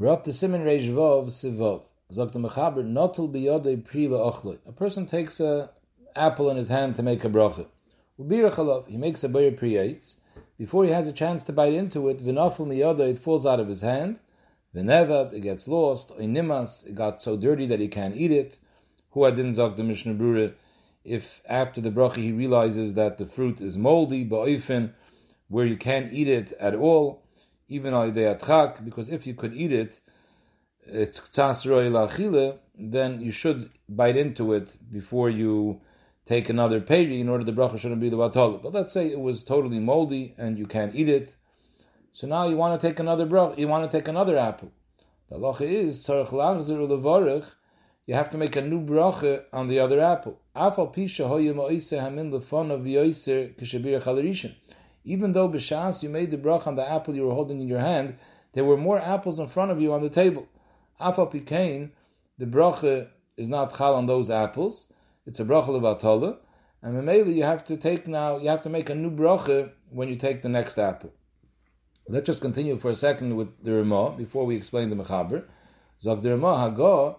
We're up to Simon Sivov. Zok Notul biyodei pri ochloi. A person takes a apple in his hand to make a bracha. Ubirachalov, he makes a bayir pri Before he has a chance to bite into it, v'nafel miyodei, it falls out of his hand. V'nevad, it gets lost. Oinimas, it got so dirty that he can't eat it. Who adin zok the Mishnah Brura, if after the bracha he realizes that the fruit is moldy, ba'ifin, where you can't eat it at all, even al atchak, because if you could eat it, it's lachile, then you should bite into it before you take another peri in order the bracha shouldn't be the batala. But let's say it was totally moldy and you can't eat it. So now you want to take another bracha, you want to take another apple. The halacha is sarach lachzer ulevarich. You have to make a new bracha on the other apple. Afal pisha hoyim oise hamin lefon of yoiser kishabir chalarishin even though b'shas you made the brach on the apple you were holding in your hand, there were more apples in front of you on the table. Afal pikain, the bracha is not chal on those apples. It's a bracha of atola, and memeli you have to take now. You have to make a new bracha when you take the next apple. Let's just continue for a second with the Ramah before we explain the mechaber. Zog the Ramah hago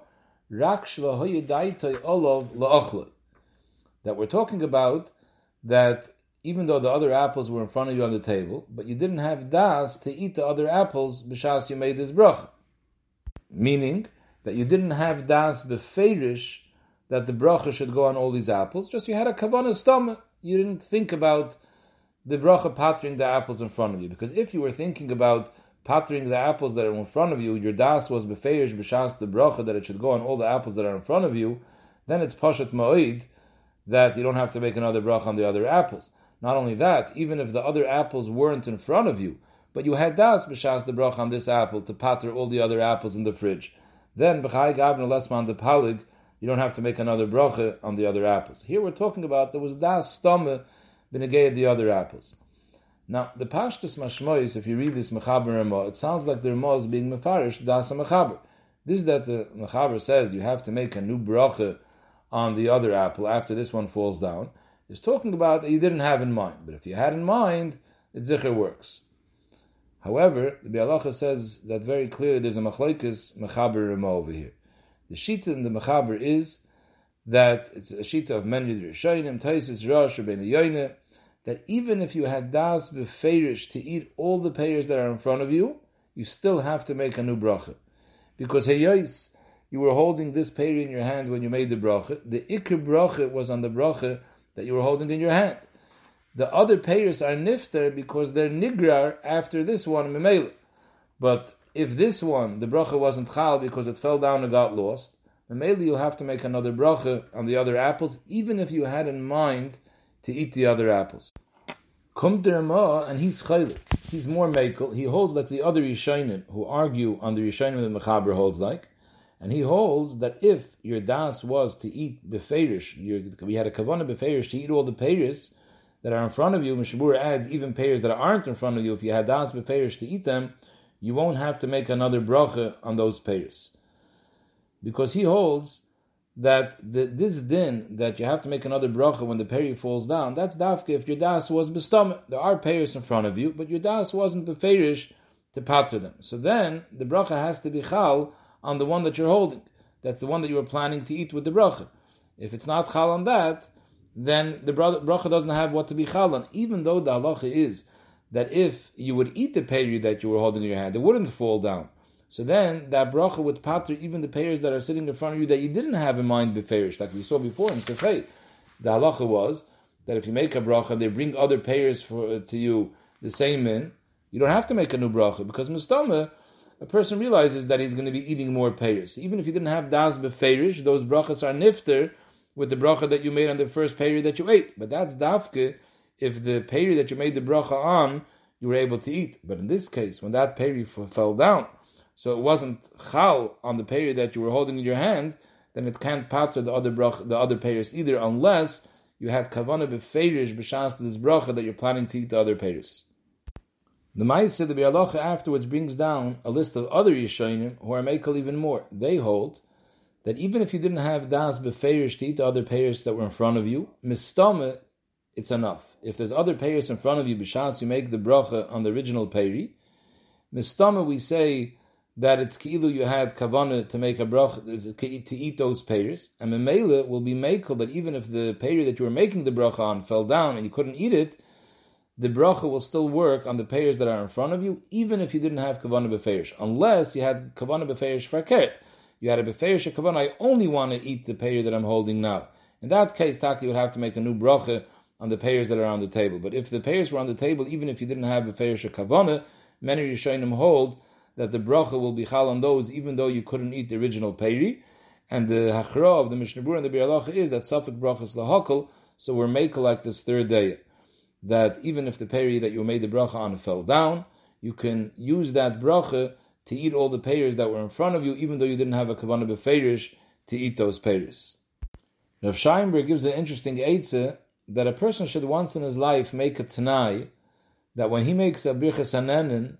rak olov That we're talking about that even though the other apples were in front of you on the table, but you didn't have das to eat the other apples b'shas you made this bracha. Meaning that you didn't have das beferish that the bracha should go on all these apples. Just you had a kavanah stomach. You didn't think about the bracha patring the apples in front of you. Because if you were thinking about patring the apples that are in front of you, your das was beferish b'shas the bracha that it should go on all the apples that are in front of you, then it's pashat ma'id that you don't have to make another bracha on the other apples. Not only that, even if the other apples weren't in front of you, but you had das b'shas the brach on this apple to patter all the other apples in the fridge, then b'chai gavna lesman the palig, you don't have to make another bracha on the other apples. Here we're talking about there was das stome b'negei the other apples. Now the pashtus mashmois, if you read this mechaber Ramah, it sounds like the Ramah is being mefarish das mechaber. This is that the mechaber says you have to make a new bracha on the other apple after this one falls down is talking about that you didn't have in mind. But if you had in mind, the zikr works. However, the Bialacha says that very clearly there's a machlekes mechaber rema over here. The shita in the mechaber is that it's a shita of many Rishonim, Taisis, Rosh, Rabbeinu that even if you had das beferish to eat all the payers that are in front of you, you still have to make a new bracha. Because heyos, you were holding this payer in your hand when you made the bracha. The ikr bracha was on the bracha that you were holding in your hand. The other payers are nifter because they're nigrar after this one, memele. But if this one, the bracha wasn't chal because it fell down and got lost, memele you'll have to make another bracha on the other apples, even if you had in mind to eat the other apples. Kum and he's chaylik. He's more mekel. He holds like the other Rishonim who argue on the Rishonim that Mechaber holds like. And he holds that if your das was to eat beferish, we had a kavana beferish to eat all the payers that are in front of you, Mishabur adds even payers that aren't in front of you, if you had das beferish to eat them, you won't have to make another bracha on those payers. Because he holds that the, this din that you have to make another bracha when the peri falls down, that's dafka if your das was bestomach. There are payers in front of you, but your das wasn't beferish to patter them. So then the bracha has to be chal on the one that you're holding. That's the one that you were planning to eat with the bracha. If it's not chal on that, then the bracha doesn't have what to be chal on, even though the halacha is that if you would eat the peri that you were holding in your hand, it wouldn't fall down. So then that bracha would pater even the payers that are sitting in front of you that you didn't have in mind beferish, like we saw before in Sefei. The halacha was that if you make a bracha, they bring other payers for, to you the same in, you don't have to make a new bracha because mustama a person realizes that he's going to be eating more payers. Even if you didn't have das beferish, those brachas are nifter with the bracha that you made on the first payer that you ate. But that's dafke if the payer that you made the bracha on, you were able to eat. But in this case, when that payer fell down, so it wasn't chal on the payer that you were holding in your hand, then it can't patra the other bracha, the other payers either, unless you had kavana beferish b'shas this bracha that you're planning to eat the other payers. The Ma'aseh, the Bialacha afterwards brings down a list of other Rishonim who are Mekel even more. They hold that even if you didn't have Das Beferish to eat the other payers that were in front of you, Mistame, it's enough. If there's other payers in front of you, B'shas, you make the bracha on the original payri. Mistame, we say that it's ki'ilu you had kavana to make a brach to eat those payers, and memela will be makel that even if the payer that you were making the bracha on fell down and you couldn't eat it, the bracha will still work on the payers that are in front of you, even if you didn't have kavana beferish, unless you had kavana beferish fakert. You had a beferish kavana. I only want to eat the payer that I'm holding now. In that case, Taki would have to make a new bracha on the payers that are on the table. But if the payers were on the table, even if you didn't have beferish kavana, many Rishonim hold that the bracha will be chal on those, even though you couldn't eat the original payri. And the hachra of the Mishnah and the Bialacha is that suffik brachas lahakal, so we're made like this third day that even if the peri that you made the bracha on fell down, you can use that bracha to eat all the pears that were in front of you, even though you didn't have a kavanah beferish to eat those pears. Rav Scheinberg gives an interesting eitzah that a person should once in his life make a tanai that when he makes a birchas hanenin,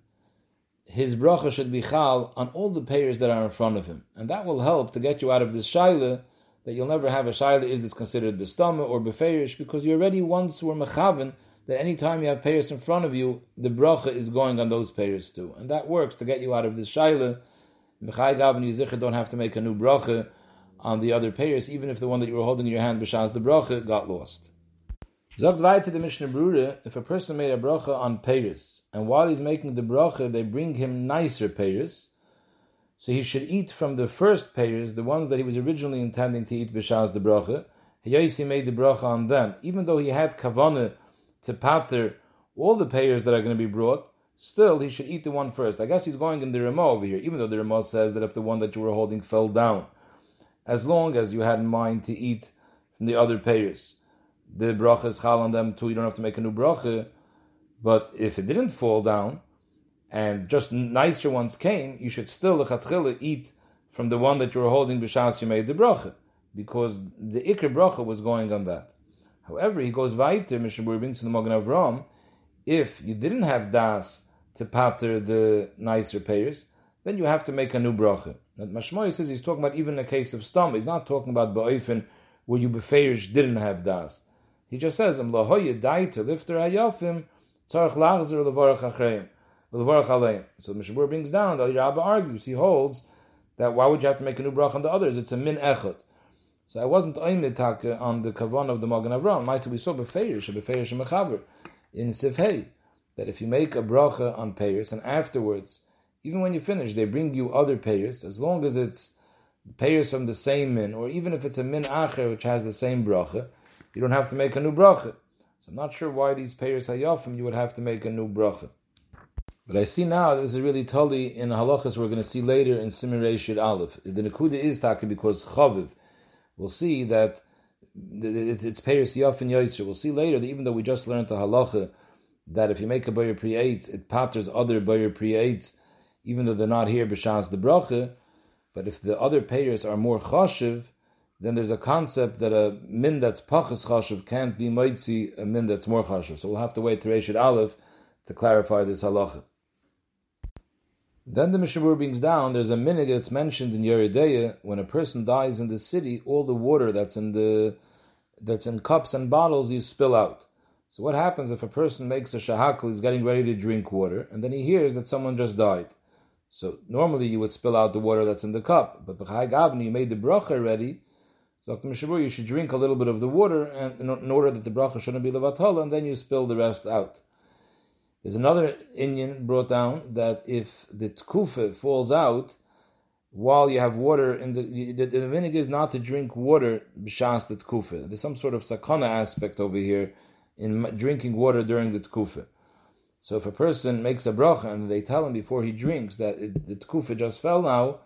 his bracha should be chal on all the pears that are in front of him, and that will help to get you out of this shaila that you'll never have a shaila is this considered bestama or beferish because you already once were mechaven that any time you have payers in front of you, the bracha is going on those payers too. And that works to get you out of this shaila. Mechai Gav and Yizicha don't have to make a new bracha on the other payers, even if the one that you were holding in your hand, b'shaz the bracha, got lost. Zogt weiter the Mishnah Berurah, if a person made a bracha on payers, and while he's making the bracha, they bring him nicer payers, so he should eat from the first payers, the ones that he was originally intending to eat b'shaz the bracha. He made the bracha on them, even though he had kavanah to pater all the payers that are going to be brought, still he should eat the one first. I guess he's going in the Ramah over here, even though the Ramah says that if the one that you were holding fell down, as long as you had in mind to eat from the other payers, the bracha is chal on them too. You don't have to make a new bracha. But if it didn't fall down, and just nicer ones came, you should still eat from the one that you were holding b'shas you made the bracha, because the ikr bracha was going on that. However, he goes weiter, Mishabur brings to the Magen Avram, if you didn't have das to pater the nicer payers, then you have to make a new bracha. That Mashmoy says he's talking about even a case of stam. He's not talking about ba'oifen where you beferish didn't have das. He just says. So Mishabur brings down that Rabba argues. He holds that why would you have to make a new bracha on the others? It's a min echot. So I wasn't oimitaka uh, on the kavan of the Magen Avram. Ma'aseh we saw befeirish, befeirish mechaber in Sifhei that if you make a bracha on payers and afterwards, even when you finish, they bring you other payers, as long as it's payers from the same min, or even if it's a min acher which has the same bracha, you don't have to make a new bracha. So I'm not sure why these payers hayafim you would have to make a new bracha. But I see now this is really totally in halachas we're going to see later in Simir Aleph. The Nakuda is taki because chaviv we'll see that it's Paris Yof and. We'll see later that even though we just learned the halacha that if you make a Bayer pre it patters other Bayer pre even though they're not here b'shas the bracha. But if the other payers are more chashiv, then there's a concept that a min that's pachas chashiv can't be moitzi a min that's more chashiv. So we'll have to wait to Reshit Aleph to clarify this halacha. Then the Mishabur brings down, there's a minhag that's mentioned in Yoreh De'ah, when a person dies in the city, all the water that's in the that's in cups and bottles you spill out. So what happens if a person makes a shahakal, he's getting ready to drink water, and then he hears that someone just died. So normally you would spill out the water that's in the cup, but b'chai gavni, you made the bracha ready, so Dr. Mishabur, you should drink a little bit of the water and in order that the bracha shouldn't be levatala, and then you spill the rest out. There's another Indian brought down that if the tkufa falls out while you have water in the the, the minhag is not to drink water b'shas the tkufa. There's some sort of sakana aspect over here in drinking water during the tkufa. So if a person makes a bracha and they tell him before he drinks that it, the tkufa just fell now,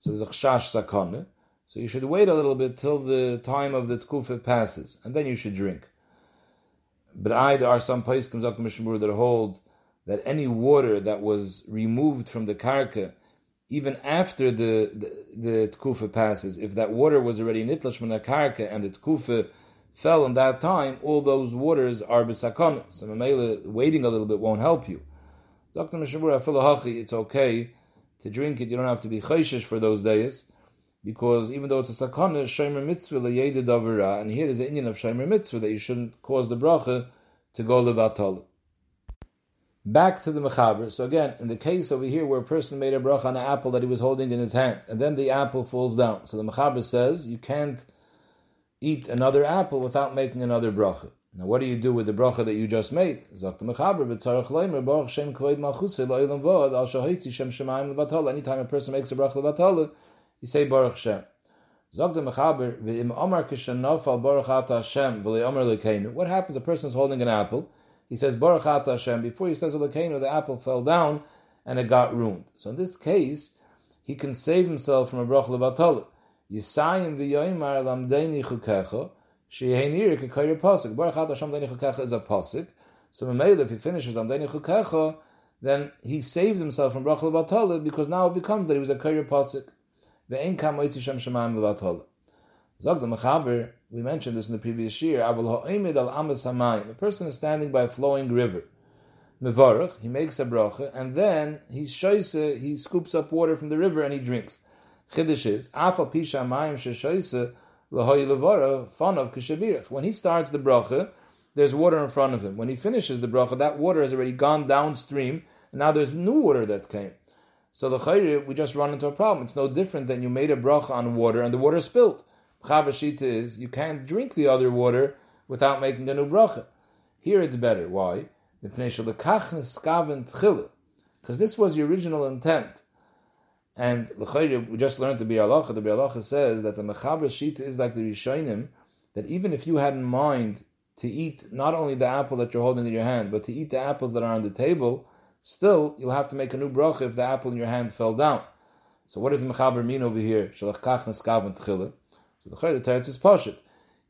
so there's a chash sakana. So you should wait a little bit till the time of the tkufa passes, and then you should drink. But I, there are some places that hold that any water that was removed from the karka, even after the the, the tkufa passes, if that water was already nitlash min karka and the tkufa fell in that time, all those waters are b'sakon. So waiting a little bit won't help you. Dr. Mishabura it's okay to drink it. You don't have to be chayshish for those days because even though it's a sakana, shomer mitzvah leyeda davira, and here there's an Indian of shomer mitzvah that you shouldn't cause the bracha to go levatal. Back to the mechaber. So again, in the case over here where a person made a bracha on an apple that he was holding in his hand, and then the apple falls down. So the mechaber says you can't eat another apple without making another bracha. Now, what do you do with the bracha that you just made? Anytime a person makes a bracha levatala, you say Baruch Shem. What happens? A person is holding an apple. He says Baruch Hashem. Before he says Elokeinu, the apple fell down and it got ruined. So in this case, he can save himself from a bracha levatala. Yisayim v'yoymar lamdeini chukecha shehenir kekayir pasuk. Baruch Hashem deini chukecha is a pasuk. So Mamela, if he finishes amdeini chukecha, then he saves himself from bracha levatala because now it becomes that he was a kayir pasuk. Ve'en kam oitzi shem shemayim levatala. Zog the Mechaber, we mentioned this in the previous year, Avol ha'imid al amas hamayim. A person is standing by a flowing river. Mevarach, he makes a bracha, and then he shoyse, he scoops up water from the river and he drinks. Chiddush is, Afa pisha mayim sheshoyse l'hoy levara fanav kishabirach. When he starts the bracha, there's water in front of him. When he finishes the bracha, that water has already gone downstream, and now there's new water that came. So the chayri, we just run into a problem. It's no different than you made a bracha on water and the water spilled. Chavashita is you can't drink the other water without making a new bracha. Here it's better. Why? Because this was the original intent. And we just learned to the Bialacha. The Bialacha says that the Mechaber Shita is like the Rishonim, that even if you had in mind to eat not only the apple that you're holding in your hand, but to eat the apples that are on the table, still you'll have to make a new bracha if the apple in your hand fell down. So what does the Mechaber mean over here? So the Teretz is Pashit.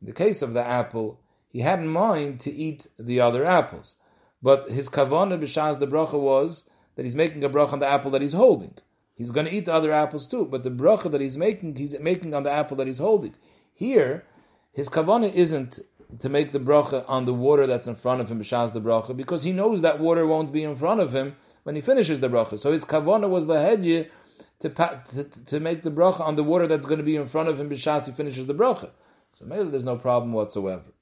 In the case of the apple, he had in mind to eat the other apples. But his kavanah b'shaz the bracha was that he's making a bracha on the apple that he's holding. He's going to eat the other apples too, but the bracha that he's making, he's making on the apple that he's holding. Here, his kavanah isn't to make the bracha on the water that's in front of him, b'shaz the bracha, because he knows that water won't be in front of him when he finishes the bracha. So his kavanah was the hedye to, to, to make the bracha on the water that's going to be in front of him b'shas he finishes the bracha. So maybe there's no problem whatsoever.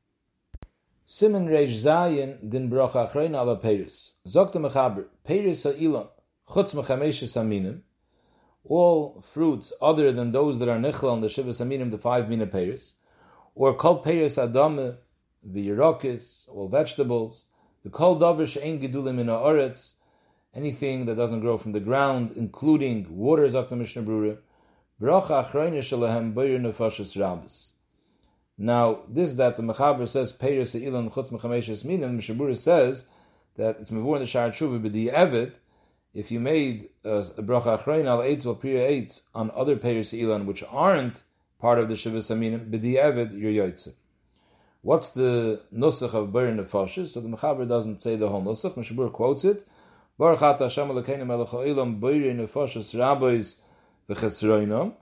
Simon Reish Zayin din bracha achrein ala peiris. Zok the mechaber, peiris ha'ilon, chutz mechameshes aminim, all fruits other than those that are nichla on the shivas aminim, the five mina peiris, or kol peiris adame, the yerokis, all vegetables, the kol dover she'en gedulim in ha'oretz, anything that doesn't grow from the ground, including water, Zakta Mishnah Brura. Bracha achroina shalahem bayir nefashis rabbis. Now, this that the Mechaber says, Peir se'ilan chutz mechameshes minim, Mishnah Brura says that it's mevur in the Shar Tshuva, but the Evid, if you made a, bracha achroina al eitz priya eitz on other Peir se'ilan, which aren't part of the Shavas Aminim, b'di Evid, you're. What's the nusach of bayir nefashis? So the Mechaber doesn't say the whole nusach, Mishnah Brura quotes it, Baruch Ata Hashem Elokeinu Melech Ha'ilam Boirei Nefashos Rabbis V'Chesroinom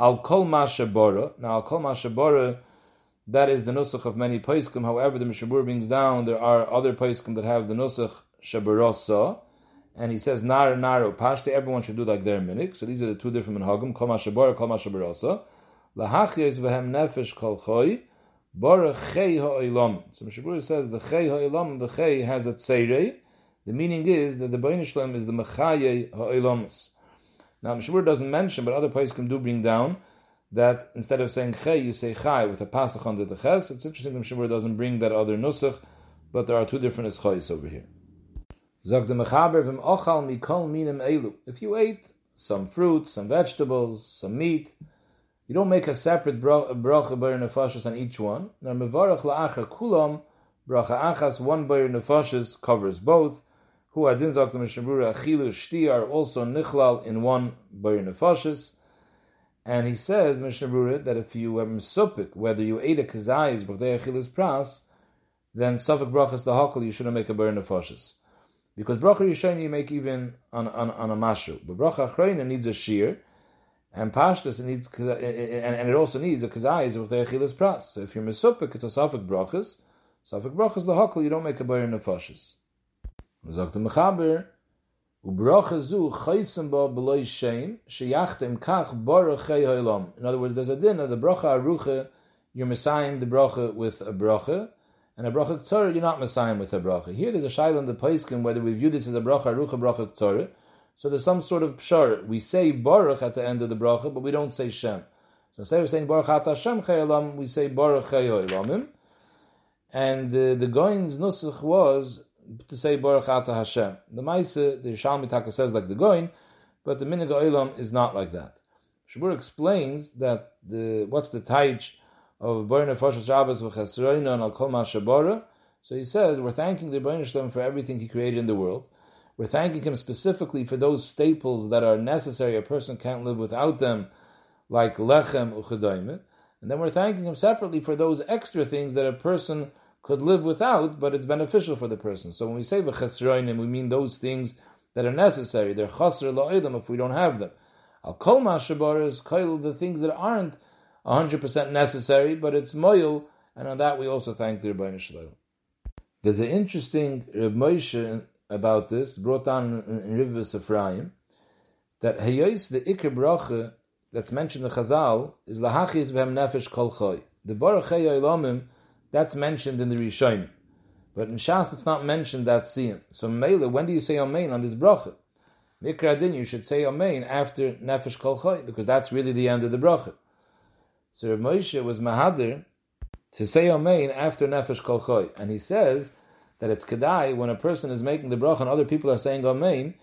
Al Kol Mashabora. Now, Al Kol Mashabora, that is the nusach of many paiskim. However, the Mishabur brings down, there are other paiskim that have the nusach Shabarosa, and he says Nar Naro Pashte. Everyone should do like their minik. So these are the two different minhagim. Kol Mashabora, Kol Mashabarosa. Lahachiyes v'hem nefesh kol choy. Bara chei ha'olam. So Mishabur says the chei ha'olam, the chei has a tzeirei, the meaning is that the Bain Shalom is the Mechaye Ha'ilamis. Now, Mishmur doesn't mention, but other can do bring down that instead of saying Chay, you say Chai with a pasach under the Ches. It's interesting that Mishmur doesn't bring that other Nusach, but there are two different Eschais over here. Zog Mechaber v'm ochal mikol minim elu. If you ate some fruits, some vegetables, some meat, you don't make a separate bracha bar nefashos on each one. Now mevarach la'acha kulam bracha achas one bar nefashos covers both who adin zok the mishabura achilu shti are also nichlal in one bayir nefashis. And he says the mishabura that if you have misupik, whether you ate a kazayis b'chtei achilus pras, then safik brachas the hakol you shouldn't make a bayir nefashis. Because bracha yishayim you make even on, on, on a mashu. But bracha achrayna needs a shear, and pashtas it needs and, and it also needs a kazayis b'chtei achilus pras. So if you're misupik, it's a safik brachas. Safik brachas the hakol you don't make a bayir nefashis. sagt der Mechaber, ba beloy shein, sheyachtem kach baruch chay In other words, there's a din of the brocha aruche, you're messiahing the brocha with a brocha, and a bracha ktsara, you're not messiah with a bracha. Here there's a shaila in the Paiskin whether we view this as a bracha arucha bracha ktsara. So there's some sort of pshar. We say baruch at the end of the bracha, but we don't say shem. So instead of saying baruch at Hashem chayalam, we say baruch chayalamim. And uh, the Goin's nusach was to say baruch at Hashem. The Maisa, the Shalmitaka says like the Goin, but the minig is not like that. Shabur explains that the what's the taich of Baruch Nefashas Shabbos v'chesroina and al kol. So he says we're thanking the Baruch Shalom for everything he created in the world. We're thanking him specifically for those staples that are necessary. A person can't live without them, like lechem uchadaimet. And then we're thanking him separately for those extra things that a person could live without, but it's beneficial for the person. So when we say v'chesroinim, we mean those things that are necessary. They're chasr la'odim if we don't have them. Al kol mashabar is kail the things that aren't 100% necessary, but it's moil, and on that we also thank the Rebbeinu Shalom. There's an interesting Reb Moshe about this, brought down in Rivas Ephraim, that Hayos, the Iker Bracha, that's mentioned in the Chazal, is Lahachis V'hem Nefesh Kol Choy. The Baruch Hayolomim, that's mentioned in the Rishonim. But in Shas, it's not mentioned that siyam. So Mele, when do you say Amen on this bracha? Mikra din, you should say Amen after Nefesh Kol Choy, because that's really the end of the bracha. So Moshe was Mahadir to say Amen after Nefesh Kol Choy. And he says that it's Kedai, when a person is making the bracha and other people are saying Amen,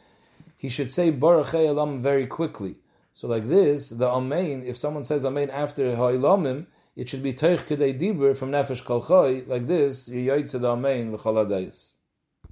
he should say Baruch Elam very quickly. So like this, the Amen, if someone says Amen after Ha'ilamim, it should be Teich Kedai Dibur from Nefesh Kol Choy, like this, Yoytze the Amen L'chol